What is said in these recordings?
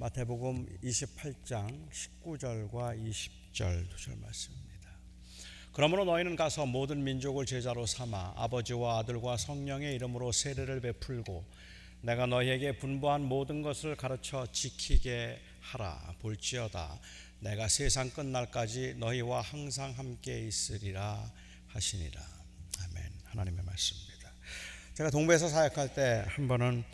마태복음 28장 19절과 20절 두 절 말씀입니다. 그러므로 너희는 가서 모든 민족을 제자로 삼아 아버지와 아들과 성령의 이름으로 세례를 베풀고 내가 너희에게 분부한 모든 것을 가르쳐 지키게 하라 볼지어다 내가 세상 끝날까지 너희와 항상 함께 있으리라 하시니라 아멘 하나님의 말씀입니다. 제가 동부에서 사역할 때 한 번은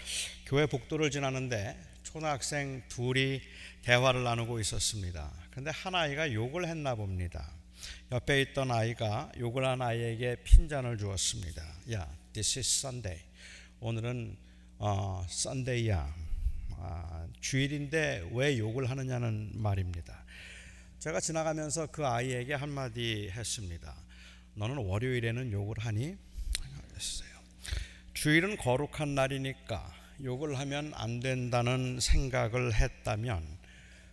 교회 복도를 지나는데 초등학생 둘이 대화를 나누고 있었습니다. 그런데 한 아이가 욕을 했나 봅니다. 옆에 있던 아이가 욕을 한 아이에게 핀잔을 주었습니다. 야, this is Sunday. 오늘은 어, Sunday야. 아, 주일인데 왜 욕을 하느냐는 말입니다. 제가 지나가면서 그 아이에게 한마디 했습니다. 너는 월요일에는 욕을 하니? 했어요. 주일은 거룩한 날이니까 욕을 하면 안 된다는 생각을 했다면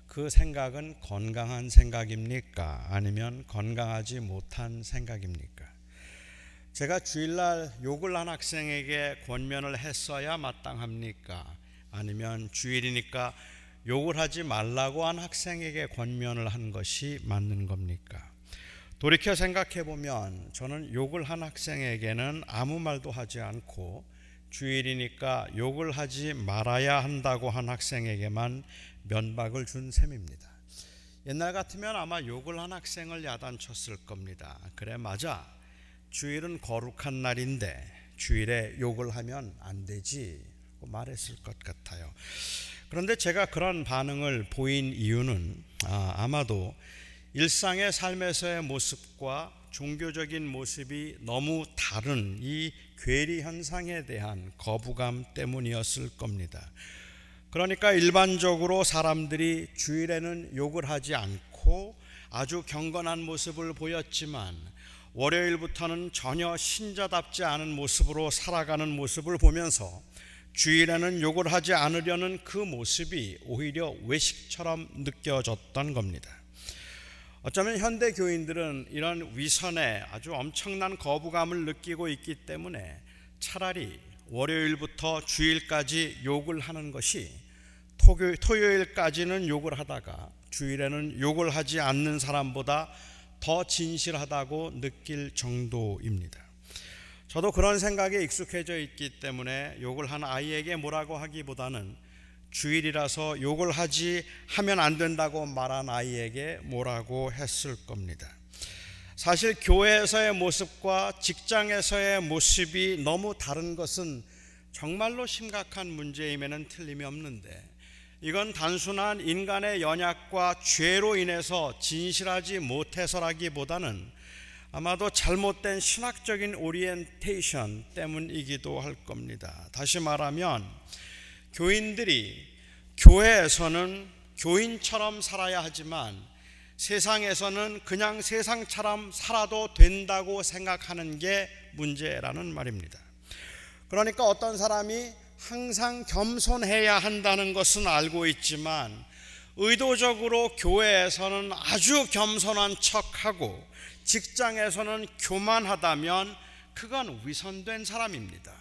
그 생각은 건강한 생각입니까? 아니면 건강하지 못한 생각입니까? 제가 주일날 욕을 한 학생에게 권면을 했어야 마땅합니까? 아니면 주일이니까 욕을 하지 말라고 한 학생에게 권면을 한 것이 맞는 겁니까? 돌이켜 생각해 보면 저는 욕을 한 학생에게는 아무 말도 하지 않고 주일이니까 욕을 하지 말아야 한다고 한 학생에게만 면박을 준 셈입니다. 옛날 같으면 아마 욕을 한 학생을 야단쳤을 겁니다. 그래 맞아. 주일은 거룩한 날인데 주일에 욕을 하면 안 되지. 말했을 것 같아요. 그런데 제가 그런 반응을 보인 이유는 아, 마도 일상의 삶에서의 모습과 종교적인 모습이 너무 다른 이 괴리 현상에 대한 거부감 때문이었을 겁니다. 그러니까 일반적으로 사람들이 주일에는 욕을 하지 않고 아주 경건한 모습을 보였지만 월요일부터는 전혀 신자답지 않은 모습으로 살아가는 모습을 보면서 주일에는 욕을 하지 않으려는 그 모습이 오히려 외식처럼 느껴졌던 겁니다. 어쩌면 현대 교인들은 이런 위선에 아주 엄청난 거부감을 느끼고 있기 때문에 차라리 월요일부터 주일까지 욕을 하는 것이 토요일까지는 욕을 하다가 주일에는 욕을 하지 않는 사람보다 더 진실하다고 느낄 정도입니다. 저도 그런 생각에 익숙해져 있기 때문에 욕을 한 아이에게 뭐라고 하기보다는 주일이라서 욕을 하지 하면 안 된다고 말한 아이에게 뭐라고 했을 겁니다. 사실 교회에서의 모습과 직장에서의 모습이 너무 다른 것은 정말로 심각한 문제임에는 틀림이 없는데 이건 단순한 인간의 연약과 죄로 인해서 진실하지 못해서라기보다는 아마도 잘못된 신학적인 오리엔테이션 때문이기도 할 겁니다. 다시 말하면 교인들이 교회에서는 교인처럼 살아야 하지만 세상에서는 그냥 세상처럼 살아도 된다고 생각하는 게 문제라는 말입니다. 그러니까 어떤 사람이 항상 겸손해야 한다는 것은 알고 있지만 의도적으로 교회에서는 아주 겸손한 척하고 직장에서는 교만하다면 그건 위선된 사람입니다.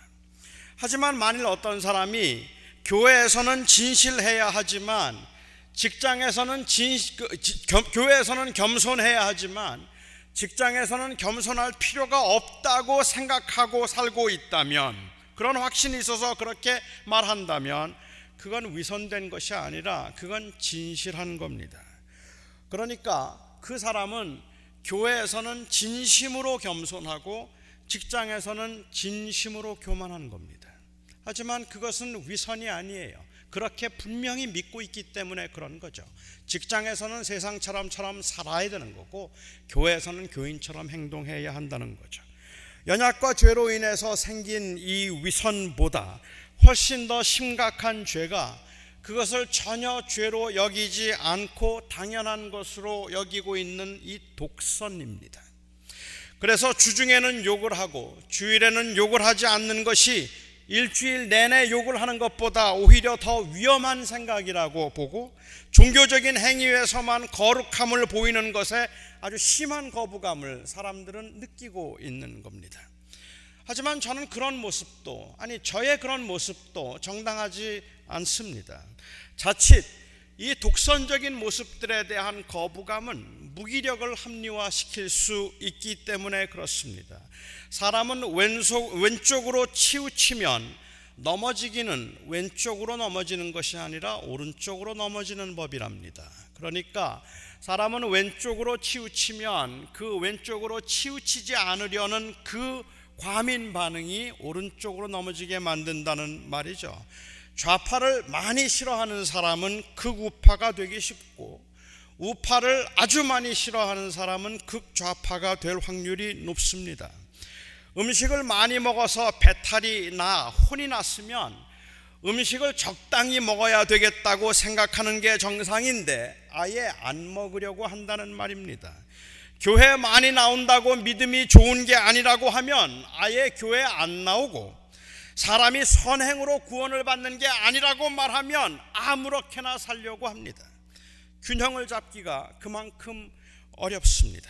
하지만 만일 어떤 사람이 교회에서는 진실해야 하지만 직장에서는 진, 그, 겸, 교회에서는 겸손해야 하지만 직장에서는 겸손할 필요가 없다고 생각하고 살고 있다면 그런 확신이 있어서 그렇게 말한다면 그건 위선된 것이 아니라 그건 진실한 겁니다. 그러니까 그 사람은 교회에서는 진심으로 겸손하고 직장에서는 진심으로 교만한 겁니다. 하지만 그것은 위선이 아니에요. 그렇게 분명히 믿고 있기 때문에 그런 거죠. 직장에서는 세상처럼처럼 살아야 되는 거고 교회에서는 교인처럼 행동해야 한다는 거죠. 연약과 죄로 인해서 생긴 이 위선보다 훨씬 더 심각한 죄가 그것을 전혀 죄로 여기지 않고 당연한 것으로 여기고 있는 이 독선입니다. 그래서 주중에는 욕을 하고 주일에는 욕을 하지 않는 것이 일주일 내내 욕을 하는 것보다 오히려 더 위험한 생각이라고 보고 종교적인 행위에서만 거룩함을 보이는 것에 아주 심한 거부감을 사람들은 느끼고 있는 겁니다. 하지만 저는 그런 모습도 아니 저의 그런 모습도 정당하지 않습니다. 자칫 이 독선적인 모습들에 대한 거부감은 무기력을 합리화시킬 수 있기 때문에 그렇습니다. 사람은 왼속, 왼쪽으로 치우치면 넘어지기는 왼쪽으로 넘어지는 것이 아니라 오른쪽으로 넘어지는 법이랍니다. 그러니까 사람은 왼쪽으로 치우치면 그 왼쪽으로 치우치지 않으려는 그 과민 반응이 오른쪽으로 넘어지게 만든다는 말이죠. 좌파를 많이 싫어하는 사람은 극우파가 되기 쉽고 우파를 아주 많이 싫어하는 사람은 극좌파가 될 확률이 높습니다. 음식을 많이 먹어서 배탈이 나 혼이 났으면 음식을 적당히 먹어야 되겠다고 생각하는 게 정상인데 아예 안 먹으려고 한다는 말입니다. 교회 많이 나온다고 믿음이 좋은 게 아니라고 하면 아예 교회 안 나오고 사람이 선행으로 구원을 받는 게 아니라고 말하면 아무렇게나 살려고 합니다. 균형을 잡기가 그만큼 어렵습니다.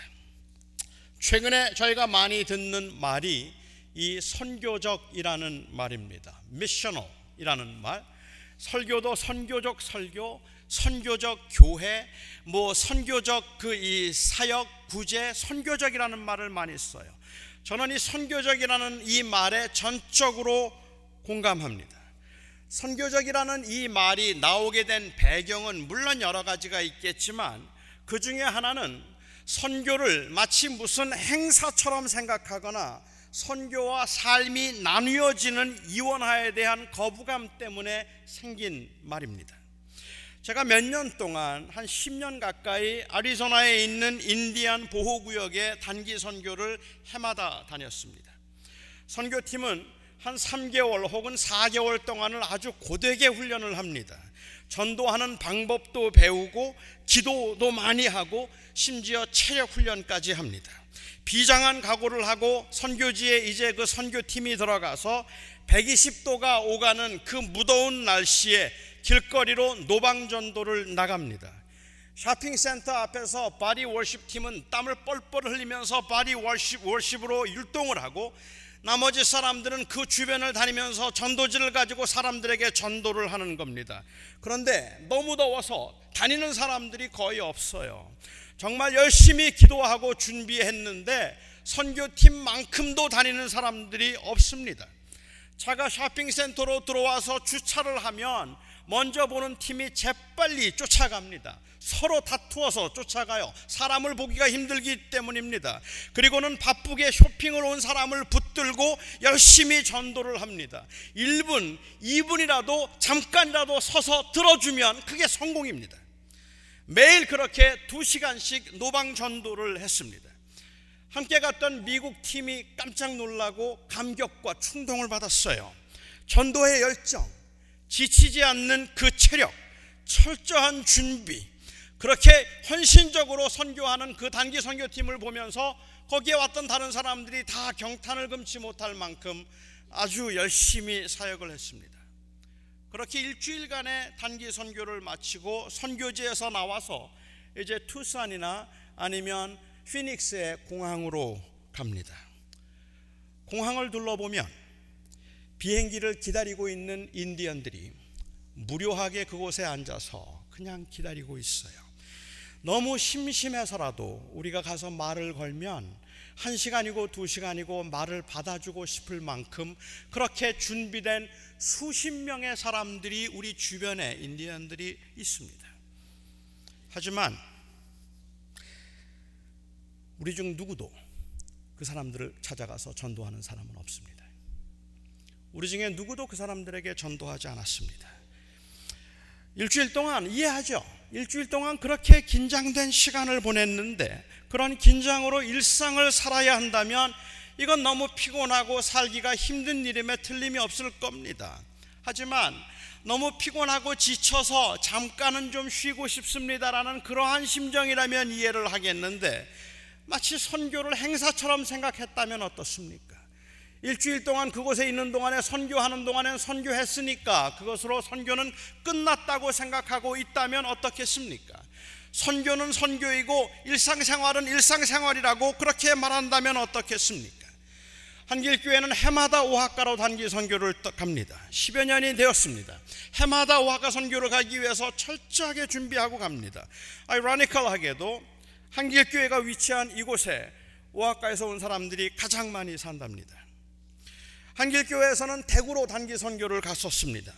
최근에 저희가 많이 듣는 말이 이 선교적이라는 말입니다. 미셔널이라는 말. 설교도 선교적 설교, 선교적 교회, 뭐 선교적 그 이 사역 구제, 선교적이라는 말을 많이 써요. 저는 이 선교적이라는 이 말에 전적으로 공감합니다. 선교적이라는 이 말이 나오게 된 배경은 물론 여러 가지가 있겠지만 그 중에 하나는 선교를 마치 무슨 행사처럼 생각하거나 선교와 삶이 나뉘어지는 이원화에 대한 거부감 때문에 생긴 말입니다. 제가 몇 년 동안 한 10년 가까이 아리조나에 있는 인디안 보호구역에 단기 선교를 해마다 다녔습니다. 선교팀은 한 3개월 혹은 4개월 동안을 아주 고되게 훈련을 합니다. 전도하는 방법도 배우고 기도도 많이 하고 심지어 체력 훈련까지 합니다. 비장한 각오를 하고 선교지에 이제 그 선교팀이 들어가서 120도가 오가는 그 무더운 날씨에 길거리로 노방전도를 나갑니다. 쇼핑센터 앞에서 body worship 팀은 땀을 뻘뻘 흘리면서 body worship, worship으로 율동을 하고 나머지 사람들은 그 주변을 다니면서 전도지를 가지고 사람들에게 전도를 하는 겁니다. 그런데 너무 더워서 다니는 사람들이 거의 없어요. 정말 열심히 기도하고 준비했는데 선교팀만큼도 다니는 사람들이 없습니다. 차가 쇼핑센터로 들어와서 주차를 하면 먼저 보는 팀이 재빨리 쫓아갑니다. 서로 다투어서 쫓아가요. 사람을 보기가 힘들기 때문입니다. 그리고는 바쁘게 쇼핑을 온 사람을 붙들고 열심히 전도를 합니다. 1분, 2분이라도 잠깐이라도 서서 들어주면 그게 성공입니다. 매일 그렇게 2시간씩 노방 전도를 했습니다. 함께 갔던 미국 팀이 깜짝 놀라고 감격과 충동을 받았어요. 전도의 열정, 지치지 않는 그 체력, 철저한 준비, 그렇게 헌신적으로 선교하는 그 단기 선교팀을 보면서 거기에 왔던 다른 사람들이 다 경탄을 금치 못할 만큼 아주 열심히 사역을 했습니다. 그렇게 일주일간의 단기 선교를 마치고 선교지에서 나와서 이제 투산이나 아니면 피닉스의 공항으로 갑니다. 공항을 둘러보면 비행기를 기다리고 있는 인디언들이 무료하게 그곳에 앉아서 그냥 기다리고 있어요. 너무 심심해서라도 우리가 가서 말을 걸면 한 시간이고 두 시간이고 말을 받아주고 싶을 만큼 그렇게 준비된 수십 명의 사람들이 우리 주변에 인디언들이 있습니다. 하지만 우리 중 누구도 그 사람들을 찾아가서 전도하는 사람은 없습니다. 우리 중에 누구도 그 사람들에게 전도하지 않았습니다. 일주일 동안 이해하죠? 일주일 동안 그렇게 긴장된 시간을 보냈는데 그런 긴장으로 일상을 살아야 한다면 이건 너무 피곤하고 살기가 힘든 일임에 틀림이 없을 겁니다. 하지만 너무 피곤하고 지쳐서 잠깐은 좀 쉬고 싶습니다라는 그러한 심정이라면 이해를 하겠는데 마치 선교를 행사처럼 생각했다면 어떻습니까? 일주일 동안 그곳에 있는 동안에 선교하는 동안에 선교했으니까 그것으로 선교는 끝났다고 생각하고 있다면 어떻겠습니까? 선교는 선교이고 일상생활은 일상생활이라고 그렇게 말한다면 어떻겠습니까? 한길교회는 해마다 오학가로 단기 선교를 갑니다. 10여 년이 되었습니다. 해마다 오학가 선교를 가기 위해서 철저하게 준비하고 갑니다. 아이러니컬하게도 한길교회가 위치한 이곳에 오학가에서 온 사람들이 가장 많이 산답니다. 한길교회에서는 대구로 단기 선교를 갔었습니다.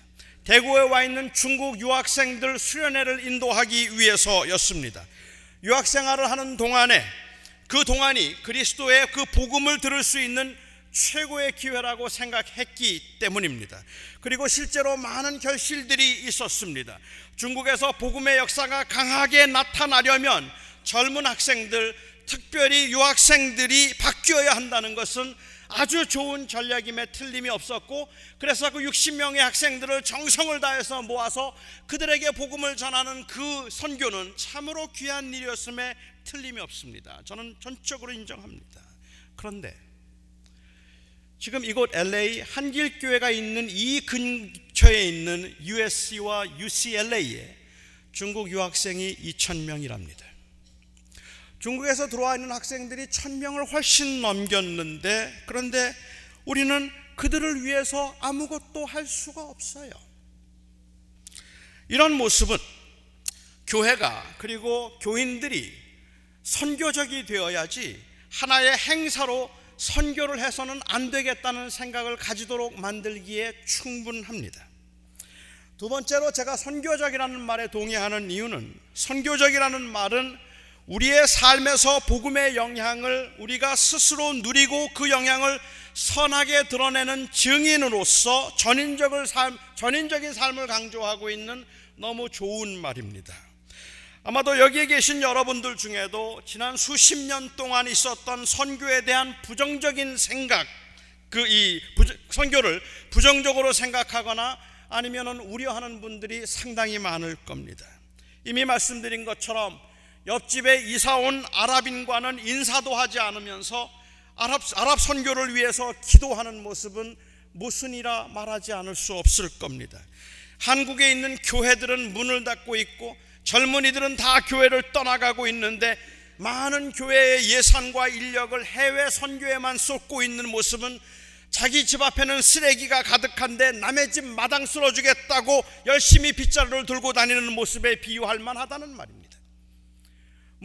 대구에 와 있는 중국 유학생들 수련회를 인도하기 위해서였습니다. 유학생활을 하는 동안에 그 동안이 그리스도의 그 복음을 들을 수 있는 최고의 기회라고 생각했기 때문입니다. 그리고 실제로 많은 결실들이 있었습니다. 중국에서 복음의 역사가 강하게 나타나려면 젊은 학생들, 특별히 유학생들이 바뀌어야 한다는 것은 아주 좋은 전략임에 틀림이 없었고 그래서 그 60명의 학생들을 정성을 다해서 모아서 그들에게 복음을 전하는 그 선교는 참으로 귀한 일이었음에 틀림이 없습니다. 저는 전적으로 인정합니다. 그런데 지금 이곳 LA 한길교회가 있는 이 근처에 있는 USC와 UCLA에 중국 유학생이 2,000명이랍니다. 중국에서 들어와 있는 학생들이 1,000명을 훨씬 넘겼는데 그런데 우리는 그들을 위해서 아무것도 할 수가 없어요. 이런 모습은 교회가 그리고 교인들이 선교적이 되어야지 하나의 행사로 선교를 해서는 안 되겠다는 생각을 가지도록 만들기에 충분합니다. 두 번째로 제가 선교적이라는 말에 동의하는 이유는 선교적이라는 말은 우리의 삶에서 복음의 영향을 우리가 스스로 누리고 그 영향을 선하게 드러내는 증인으로서 전인적을 삶, 전인적인 삶을 강조하고 있는 너무 좋은 말입니다. 아마도 여기에 계신 여러분들 중에도 지난 수십 년 동안 있었던 선교에 대한 부정적인 생각, 그 이 선교를 부정적으로 생각하거나 아니면은 우려하는 분들이 상당히 많을 겁니다. 이미 말씀드린 것처럼 옆집에 이사 온 아랍인과는 인사도 하지 않으면서 아랍, 아랍 선교를 위해서 기도하는 모습은 무슨이라 말하지 않을 수 없을 겁니다. 한국에 있는 교회들은 문을 닫고 있고 젊은이들은 다 교회를 떠나가고 있는데 많은 교회의 예산과 인력을 해외 선교에만 쏟고 있는 모습은 자기 집 앞에는 쓰레기가 가득한데 남의 집 마당 쓸어주겠다고 열심히 빗자루를 들고 다니는 모습에 비유할 만하다는 말입니다.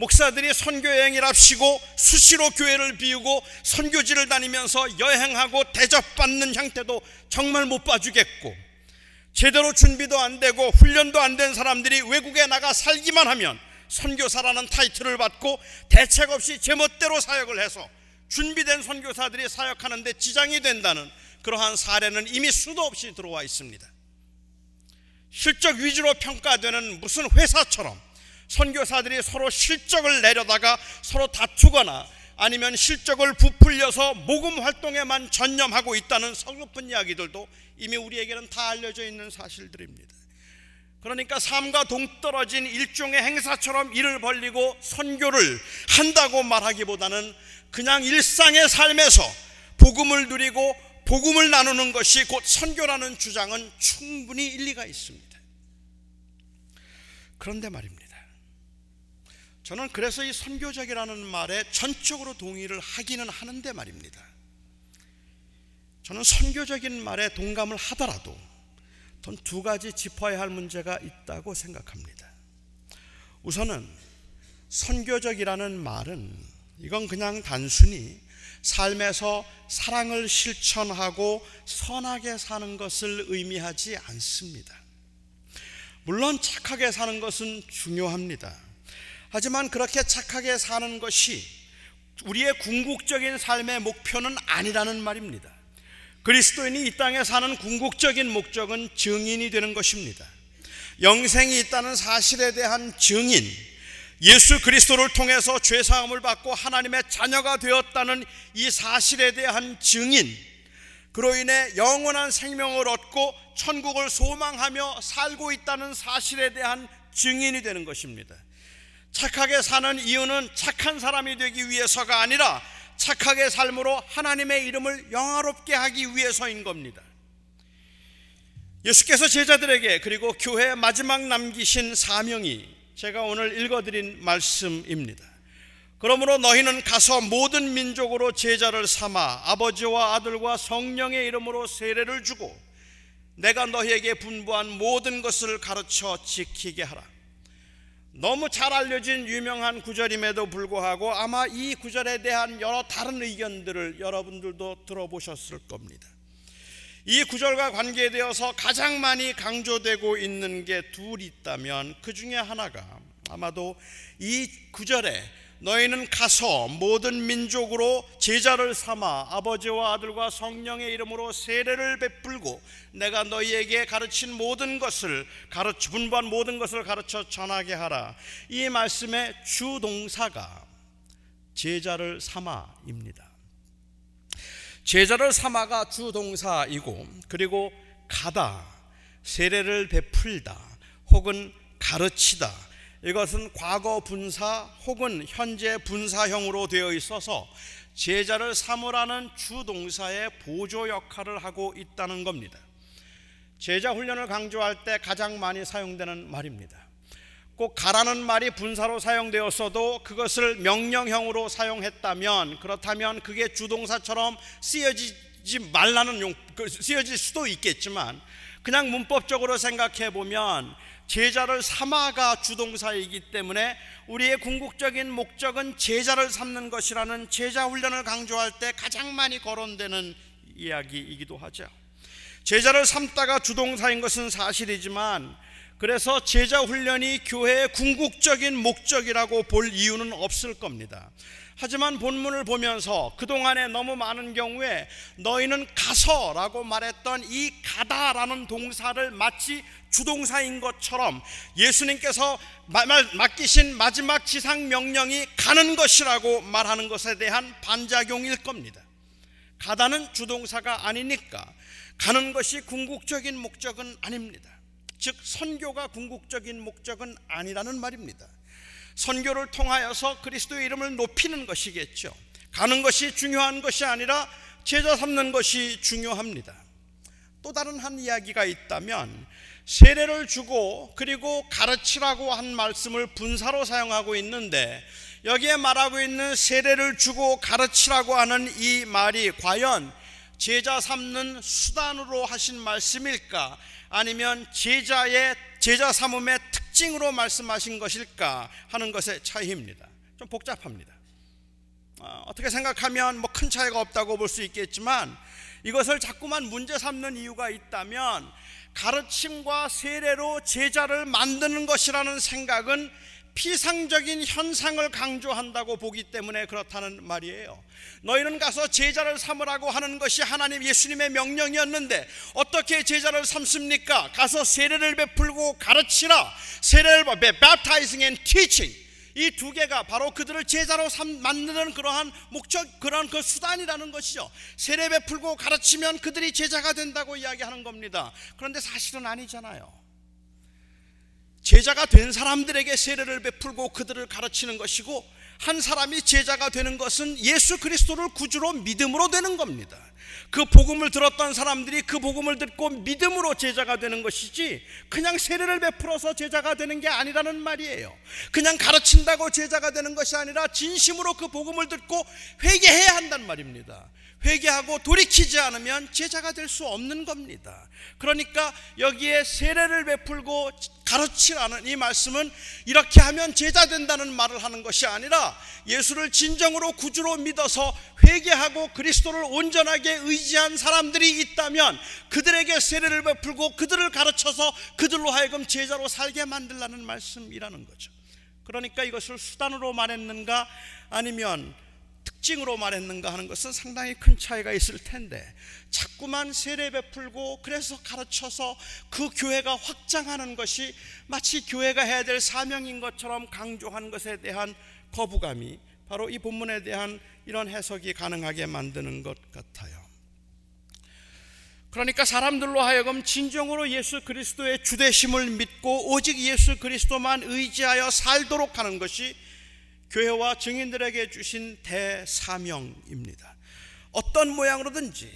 목사들이 선교 여행이랍시고 수시로 교회를 비우고 선교지를 다니면서 여행하고 대접받는 형태도 정말 못 봐주겠고 제대로 준비도 안 되고 훈련도 안 된 사람들이 외국에 나가 살기만 하면 선교사라는 타이틀을 받고 대책 없이 제멋대로 사역을 해서 준비된 선교사들이 사역하는데 지장이 된다는 그러한 사례는 이미 수도 없이 들어와 있습니다. 실적 위주로 평가되는 무슨 회사처럼 선교사들이 서로 실적을 내려다가 서로 다투거나 아니면 실적을 부풀려서 모금 활동에만 전념하고 있다는 서글픈 이야기들도 이미 우리에게는 다 알려져 있는 사실들입니다. 그러니까 삶과 동떨어진 일종의 행사처럼 일을 벌리고 선교를 한다고 말하기보다는 그냥 일상의 삶에서 복음을 누리고 복음을 나누는 것이 곧 선교라는 주장은 충분히 일리가 있습니다. 그런데 말입니다. 저는 그래서 이 선교적이라는 말에 전적으로 동의를 하기는 하는데 말입니다. 저는 선교적인 말에 동감을 하더라도 두 가지 짚어야 할 문제가 있다고 생각합니다. 우선은 선교적이라는 말은 이건 그냥 단순히 삶에서 사랑을 실천하고 선하게 사는 것을 의미하지 않습니다. 물론 착하게 사는 것은 중요합니다. 하지만 그렇게 착하게 사는 것이 우리의 궁극적인 삶의 목표는 아니라는 말입니다. 그리스도인이 이 땅에 사는 궁극적인 목적은 증인이 되는 것입니다. 영생이 있다는 사실에 대한 증인, 예수 그리스도를 통해서 죄 사함을 받고 하나님의 자녀가 되었다는 이 사실에 대한 증인, 그로 인해 영원한 생명을 얻고 천국을 소망하며 살고 있다는 사실에 대한 증인이 되는 것입니다. 착하게 사는 이유는 착한 사람이 되기 위해서가 아니라 착하게 삶으로 하나님의 이름을 영화롭게 하기 위해서인 겁니다. 예수께서 제자들에게 그리고 교회에 마지막 남기신 사명이 제가 오늘 읽어드린 말씀입니다. 그러므로 너희는 가서 모든 민족으로 제자를 삼아 아버지와 아들과 성령의 이름으로 세례를 주고 내가 너희에게 분부한 모든 것을 가르쳐 지키게 하라. 너무 잘 알려진 유명한 구절임에도 불구하고 아마 이 구절에 대한 여러 다른 의견들을 여러분들도 들어보셨을 겁니다. 이 구절과 관계되어서 가장 많이 강조되고 있는 게 둘 있다면 그 중에 하나가 아마도 이 구절에 너희는 가서 모든 민족으로 제자를 삼아 아버지와 아들과 성령의 이름으로 세례를 베풀고 내가 너희에게 가르친 모든 것을 가르쳐 분부한 모든 것을 가르쳐 전하게 하라. 이 말씀의 주 동사가 제자를 삼아입니다. 제자를 삼아가 주 동사이고 그리고 가다 세례를 베풀다 혹은 가르치다 이것은 과거 분사 혹은 현재 분사형으로 되어 있어서 제자를 삼으라는 주동사의 보조 역할을 하고 있다는 겁니다. 제자 훈련을 강조할 때 가장 많이 사용되는 말입니다. 꼭 가라는 말이 분사로 사용되었어도 그것을 명령형으로 사용했다면 그렇다면 그게 주동사처럼 쓰여지지 말라는 용, 그 쓰여질 수도 있겠지만 그냥 문법적으로 생각해 보면 제자를 삼아가 주동사이기 때문에 우리의 궁극적인 목적은 제자를 삼는 것이라는 제자 훈련을 강조할 때 가장 많이 거론되는 이야기이기도 하죠. 제자를 삼다가 주동사인 것은 사실이지만 그래서 제자 훈련이 교회의 궁극적인 목적이라고 볼 이유는 없을 겁니다. 하지만 본문을 보면서 그동안에 너무 많은 경우에 너희는 가서라고 말했던 이 가다라는 동사를 마치 주동사인 것처럼 예수님께서 맡기신 마지막 지상 명령이 가는 것이라고 말하는 것에 대한 반작용일 겁니다. 가다는 주동사가 아니니까 가는 것이 궁극적인 목적은 아닙니다. 즉 선교가 궁극적인 목적은 아니라는 말입니다. 선교를 통하여서 그리스도의 이름을 높이는 것이겠죠. 가는 것이 중요한 것이 아니라 제자 삼는 것이 중요합니다. 또 다른 한 이야기가 있다면 세례를 주고 그리고 가르치라고 한 말씀을 분사로 사용하고 있는데 여기에 말하고 있는 세례를 주고 가르치라고 하는 이 말이 과연 제자 삼는 수단으로 하신 말씀일까 아니면 제자의 제자 삼음의 특징으로 말씀하신 것일까 하는 것의 차이입니다. 좀 복잡합니다. 어, 어떻게 생각하면 뭐 큰 차이가 없다고 볼 수 있겠지만 이것을 자꾸만 문제 삼는 이유가 있다면 가르침과 세례로 제자를 만드는 것이라는 생각은 피상적인 현상을 강조한다고 보기 때문에 그렇다는 말이에요. 너희는 가서 제자를 삼으라고 하는 것이 하나님 예수님의 명령이었는데 어떻게 제자를 삼습니까? 가서 세례를 베풀고 가르치라. 세례를 baptizing and teaching. 이 두 개가 바로 그들을 제자로 삼, 만드는 그러한 목적, 그러한 그 수단이라는 것이죠. 세례 베풀고 가르치면 그들이 제자가 된다고 이야기하는 겁니다. 그런데 사실은 아니잖아요. 제자가 된 사람들에게 세례를 베풀고 그들을 가르치는 것이고 한 사람이 제자가 되는 것은 예수 그리스도를 구주로 믿음으로 되는 겁니다. 그 복음을 들었던 사람들이 그 복음을 듣고 믿음으로 제자가 되는 것이지 그냥 세례를 베풀어서 제자가 되는 게 아니라는 말이에요. 그냥 가르친다고 제자가 되는 것이 아니라 진심으로 그 복음을 듣고 회개해야 한단 말입니다. 회개하고 돌이키지 않으면 제자가 될 수 없는 겁니다. 그러니까 여기에 세례를 베풀고 가르치라는 이 말씀은 이렇게 하면 제자 된다는 말을 하는 것이 아니라 예수를 진정으로 구주로 믿어서 회개하고 그리스도를 온전하게 의지한 사람들이 있다면 그들에게 세례를 베풀고 그들을 가르쳐서 그들로 하여금 제자로 살게 만들라는 말씀이라는 거죠. 그러니까 이것을 수단으로 말했는가 아니면 특징으로 말했는가 하는 것은 상당히 큰 차이가 있을 텐데 자꾸만 세례 베풀고 그래서 가르쳐서 그 교회가 확장하는 것이 마치 교회가 해야 될 사명인 것처럼 강조한 것에 대한 거부감이 바로 이 본문에 대한 이런 해석이 가능하게 만드는 것 같아요. 그러니까 사람들로 하여금 진정으로 예수 그리스도의 주대심을 믿고 오직 예수 그리스도만 의지하여 살도록 하는 것이 교회와 증인들에게 주신 대사명입니다. 어떤 모양으로든지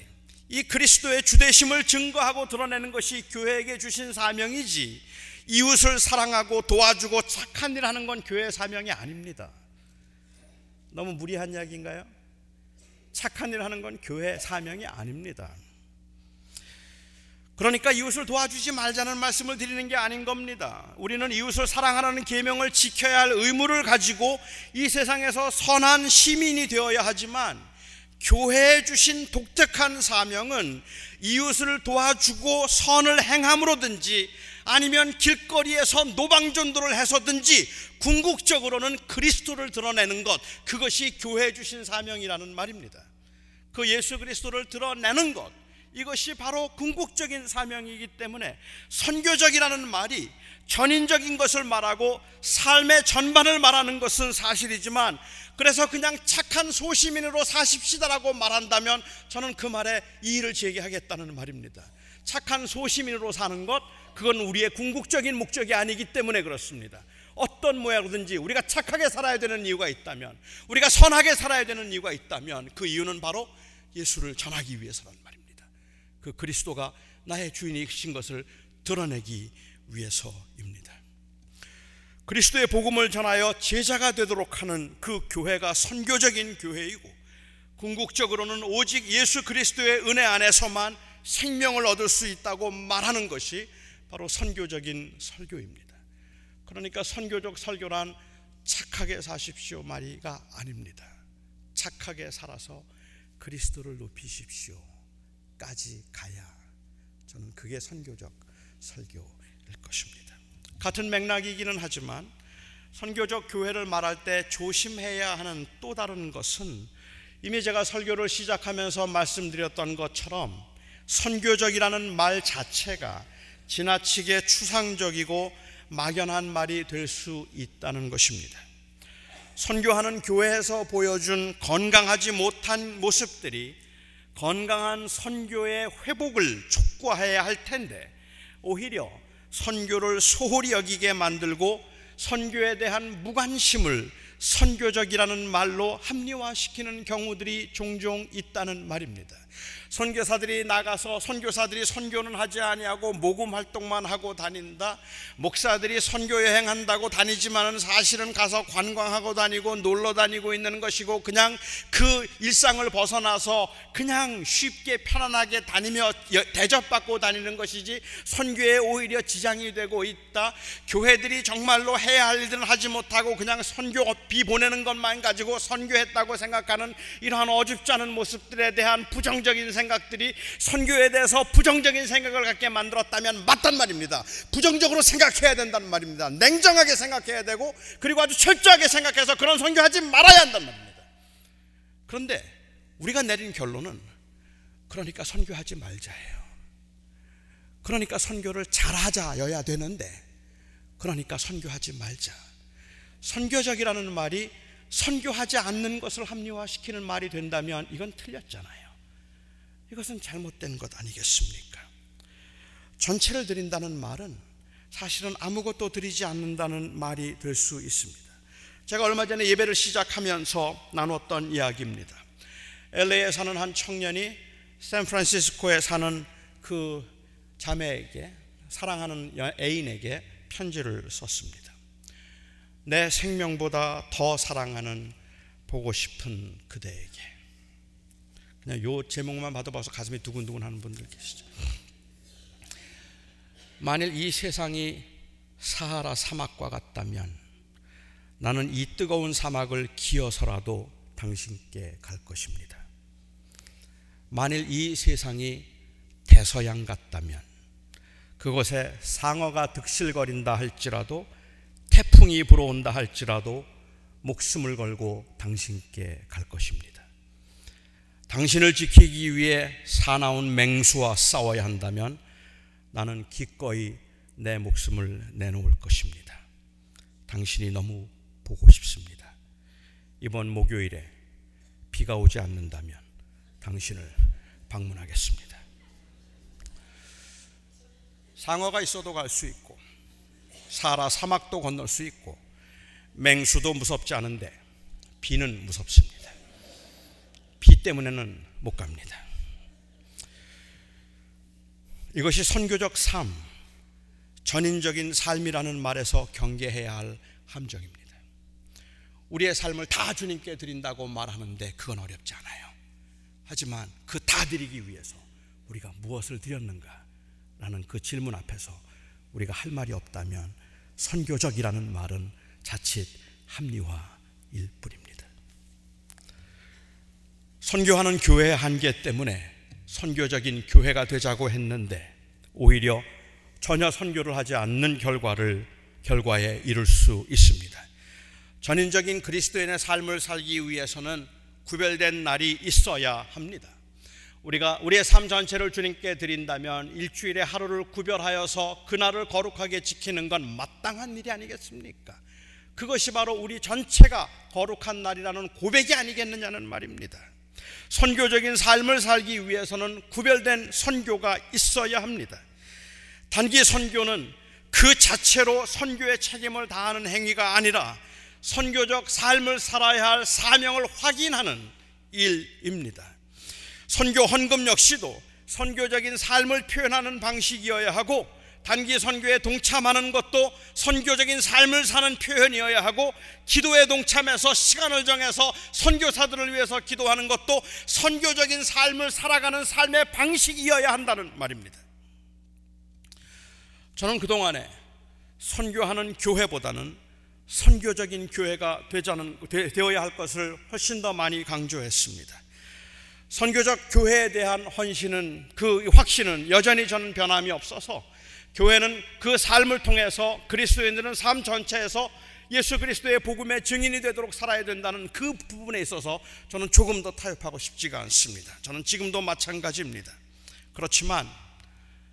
이 그리스도의 주대심을 증거하고 드러내는 것이 교회에게 주신 사명이지 이웃을 사랑하고 도와주고 착한 일 하는 건 교회의 사명이 아닙니다. 너무 무리한 이야기인가요? 착한 일 하는 건 교회 사명이 아닙니다. 그러니까 이웃을 도와주지 말자는 말씀을 드리는 게 아닌 겁니다. 우리는 이웃을 사랑하라는 계명을 지켜야 할 의무를 가지고 이 세상에서 선한 시민이 되어야 하지만 교회에 주신 독특한 사명은 이웃을 도와주고 선을 행함으로든지 아니면 길거리에서 노방전도를 해서든지 궁극적으로는 그리스도를 드러내는 것 그것이 교회에 주신 사명이라는 말입니다. 그 예수 그리스도를 드러내는 것 이것이 바로 궁극적인 사명이기 때문에 선교적이라는 말이 전인적인 것을 말하고 삶의 전반을 말하는 것은 사실이지만 그래서 그냥 착한 소시민으로 사십시다라고 말한다면 저는 그 말에 이의를 제기하겠다는 말입니다. 착한 소시민으로 사는 것 그건 우리의 궁극적인 목적이 아니기 때문에 그렇습니다. 어떤 모양이든지 우리가 착하게 살아야 되는 이유가 있다면 우리가 선하게 살아야 되는 이유가 있다면 그 이유는 바로 예수를 전하기 말입니다. 그 그리스도가 나의 주인이신 것을 드러내기 위해서입니다. 그리스도의 복음을 전하여 제자가 되도록 하는 그 교회가 선교적인 교회이고 궁극적으로는 오직 예수 그리스도의 은혜 안에서만 생명을 얻을 수 있다고 말하는 것이 바로 선교적인 설교입니다. 그러니까 선교적 설교란 착하게 사십시오 말이가 아닙니다. 착하게 살아서 그리스도를 높이십시오. 까지 가야 저는 그게 선교적 설교일 것입니다. 같은 맥락이기는 하지만 선교적 교회를 말할 때 조심해야 하는 또 다른 것은 이미 제가 설교를 시작하면서 말씀드렸던 것처럼 선교적이라는 말 자체가 지나치게 추상적이고 막연한 말이 될 수 있다는 것입니다. 선교하는 교회에서 보여준 건강하지 못한 모습들이 건강한 선교의 회복을 촉구해야 할 텐데 오히려 선교를 소홀히 여기게 만들고 선교에 대한 무관심을 선교적이라는 말로 합리화시키는 경우들이 종종 있다는 말입니다. 선교사들이 나가서 선교사들이 선교는 하지 아니하고 모금 활동만 하고 다닌다. 목사들이 선교 여행한다고 다니지만은 사실은 가서 관광하고 다니고 놀러 다니고 있는 것이고 그냥 그 일상을 벗어나서 그냥 쉽게 편안하게 다니며 대접받고 다니는 것이지 선교에 오히려 지장이 되고 있다. 교회들이 정말로 해야 할 일들은 하지 못하고 그냥 선교비 보내는 것만 가지고 선교했다고 생각하는 이러한 어줍지 않은 모습들에 대한 부정적인 생각 생각들이 선교에 대해서 부정적인 생각을 갖게 만들었다면 맞단 말입니다. 부정적으로 생각해야 된다는 말입니다. 냉정하게 생각해야 되고 그리고 아주 철저하게 생각해서 그런 선교하지 말아야 한다는 말입니다. 그런데 우리가 내린 결론은 그러니까 선교하지 말자예요. 그러니까 선교를 잘하자여야 되는데 그러니까 선교하지 말자. 선교적이라는 말이 선교하지 않는 것을 합리화시키는 말이 된다면 이건 틀렸잖아요. 이것은 잘못된 것 아니겠습니까? 전체를 드린다는 말은 사실은 아무것도 드리지 않는다는 말이 될 수 있습니다. 제가 얼마 전에 예배를 시작하면서 나눴던 이야기입니다. LA에 사는 한 청년이 샌프란시스코에 사는 그 자매에게 사랑하는 애인에게 편지를 썼습니다. 내 생명보다 더 사랑하는 보고 싶은 그대에게 그냥 요 제목만 봐도 봐서 가슴이 두근두근 하는 분들 계시죠. 만일 이 세상이 사하라 사막과 같다면 나는 이 뜨거운 사막을 기어서라도 당신께 갈 것입니다. 만일 이 세상이 대서양 같다면 그곳에 상어가 득실거린다 할지라도 태풍이 불어온다 할지라도 목숨을 걸고 당신께 갈 것입니다. 당신을 지키기 위해 사나운 맹수와 싸워야 한다면 나는 기꺼이 내 목숨을 내놓을 것입니다. 당신이 너무 보고 싶습니다. 이번 목요일에 비가 오지 않는다면 당신을 방문하겠습니다. 상어가 있어도 갈 수 있고 사라 사막도 건널 수 있고 맹수도 무섭지 않은데 비는 무섭습니다. 비 때문에는 못 갑니다. 이것이 선교적 삶, 전인적인 삶이라는 말에서 경계해야 할 함정입니다. 우리의 삶을 다 주님께 드린다고 말하는데 그건 어렵지 않아요. 하지만 그 다 드리기 위해서 우리가 무엇을 드렸는가? 라는 그 질문 앞에서 우리가 할 말이 없다면 선교적이라는 말은 자칫 합리화일 뿐입니다. 선교하는 교회의 한계 때문에 선교적인 교회가 되자고 했는데 오히려 전혀 선교를 하지 않는 결과를 결과에 이룰 수 있습니다. 전인적인 그리스도인의 삶을 살기 위해서는 구별된 날이 있어야 합니다. 우리가 우리의 삶 전체를 주님께 드린다면 일주일에 하루를 구별하여서 그날을 거룩하게 지키는 건 마땅한 일이 아니겠습니까? 그것이 바로 우리 전체가 거룩한 날이라는 고백이 아니겠느냐는 말입니다. 선교적인 삶을 살기 위해서는 구별된 선교가 있어야 합니다. 단기 선교는 그 자체로 선교의 책임을 다하는 행위가 아니라 선교적 삶을 살아야 할 사명을 확인하는 일입니다. 선교 헌금 역시도 선교적인 삶을 표현하는 방식이어야 하고 단기 선교에 동참하는 것도 선교적인 삶을 사는 표현이어야 하고 기도에 동참해서 시간을 정해서 선교사들을 위해서 기도하는 것도 선교적인 삶을 살아가는 삶의 방식이어야 한다는 말입니다. 저는 그동안에 선교하는 교회보다는 선교적인 교회가 되자는, 되어야 할 것을 훨씬 더 많이 강조했습니다. 선교적 교회에 대한 헌신은 그 확신은 여전히 저는 변함이 없어서 교회는 그 삶을 통해서 그리스도인들은 삶 전체에서 예수 그리스도의 복음의 증인이 되도록 살아야 된다는 그 부분에 있어서 저는 조금 더 타협하고 싶지가 않습니다. 저는 지금도 마찬가지입니다. 그렇지만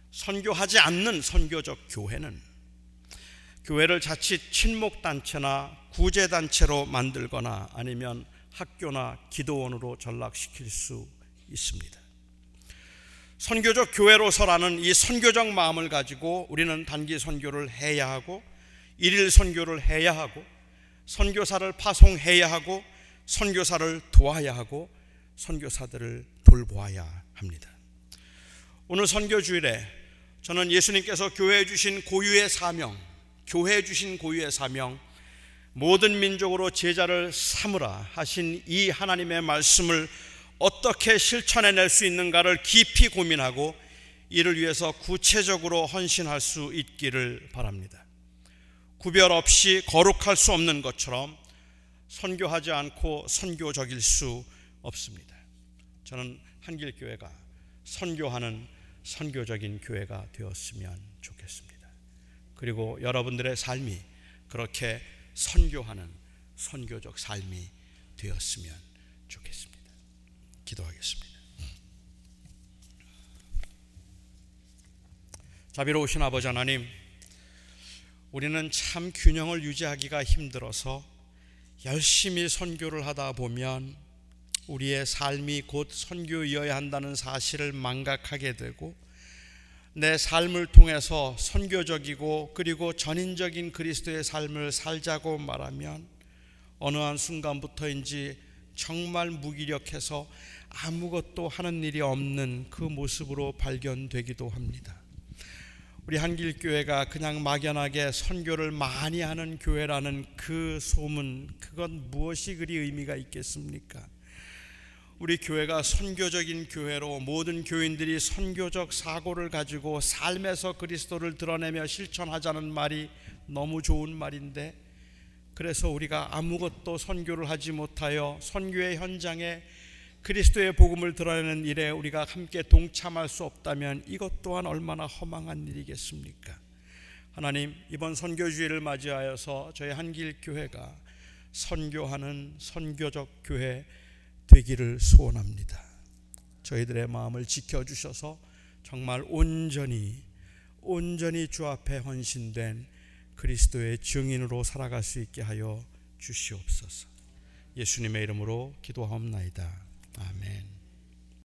선교하지 않는 선교적 교회는 교회를 자칫 친목단체나 구제단체로 만들거나 아니면 학교나 기도원으로 전락시킬 수 있습니다. 선교적 교회로서라는 이 선교적 마음을 가지고 우리는 단기 선교를 해야 하고 일일 선교를 해야 하고 선교사를 파송해야 하고 선교사를 도와야 하고 선교사들을 돌보아야 합니다. 오늘 선교 주일에 저는 예수님께서 교회에 주신 고유의 사명, 교회에 주신 고유의 사명, 모든 민족으로 제자를 삼으라 하신 이 하나님의 말씀을 어떻게 실천해낼 수 있는가를 깊이 고민하고 이를 위해서 구체적으로 헌신할 수 있기를 바랍니다. 구별 없이 거룩할 수 없는 것처럼 선교하지 않고 선교적일 수 없습니다. 저는 한길교회가 선교하는 선교적인 교회가 되었으면 좋겠습니다. 그리고 여러분들의 삶이 그렇게 선교하는 선교적 삶이 되었으면 좋겠습니다. 기도하겠습니다. 자비로우신 아버지 하나님, 우리는 참 균형을 유지하기가 힘들어서 열심히 선교를 하다 보면 우리의 삶이 곧 선교이어야 한다는 사실을 망각하게 되고 내 삶을 통해서 선교적이고 그리고 전인적인 그리스도의 삶을 살자고 말하면 어느 한 순간부터인지 정말 무기력해서 아무것도 하는 일이 없는 그 모습으로 발견되기도 합니다. 우리 한길교회가 그냥 막연하게 선교를 많이 하는 교회라는 그 소문, 그건 무엇이 그리 의미가 있겠습니까? 우리 교회가 선교적인 교회로 모든 교인들이 선교적 사고를 가지고 삶에서 그리스도를 드러내며 실천하자는 말이 너무 좋은 말인데 그래서 우리가 아무것도 선교를 하지 못하여 선교의 현장에 그리스도의 복음을 드러내는 일에 우리가 함께 동참할 수 없다면 이것 또한 얼마나 허망한 일이겠습니까? 하나님 이번 선교주의를 맞이하여서 저희 한길 교회가 선교하는 선교적 교회 되기를 소원합니다. 저희들의 마음을 지켜 주셔서 정말 온전히 온전히 주 앞에 헌신된 그리스도의 증인으로 살아갈 수 있게 하여 주시옵소서. 예수님의 이름으로 기도하옵나이다. 아멘.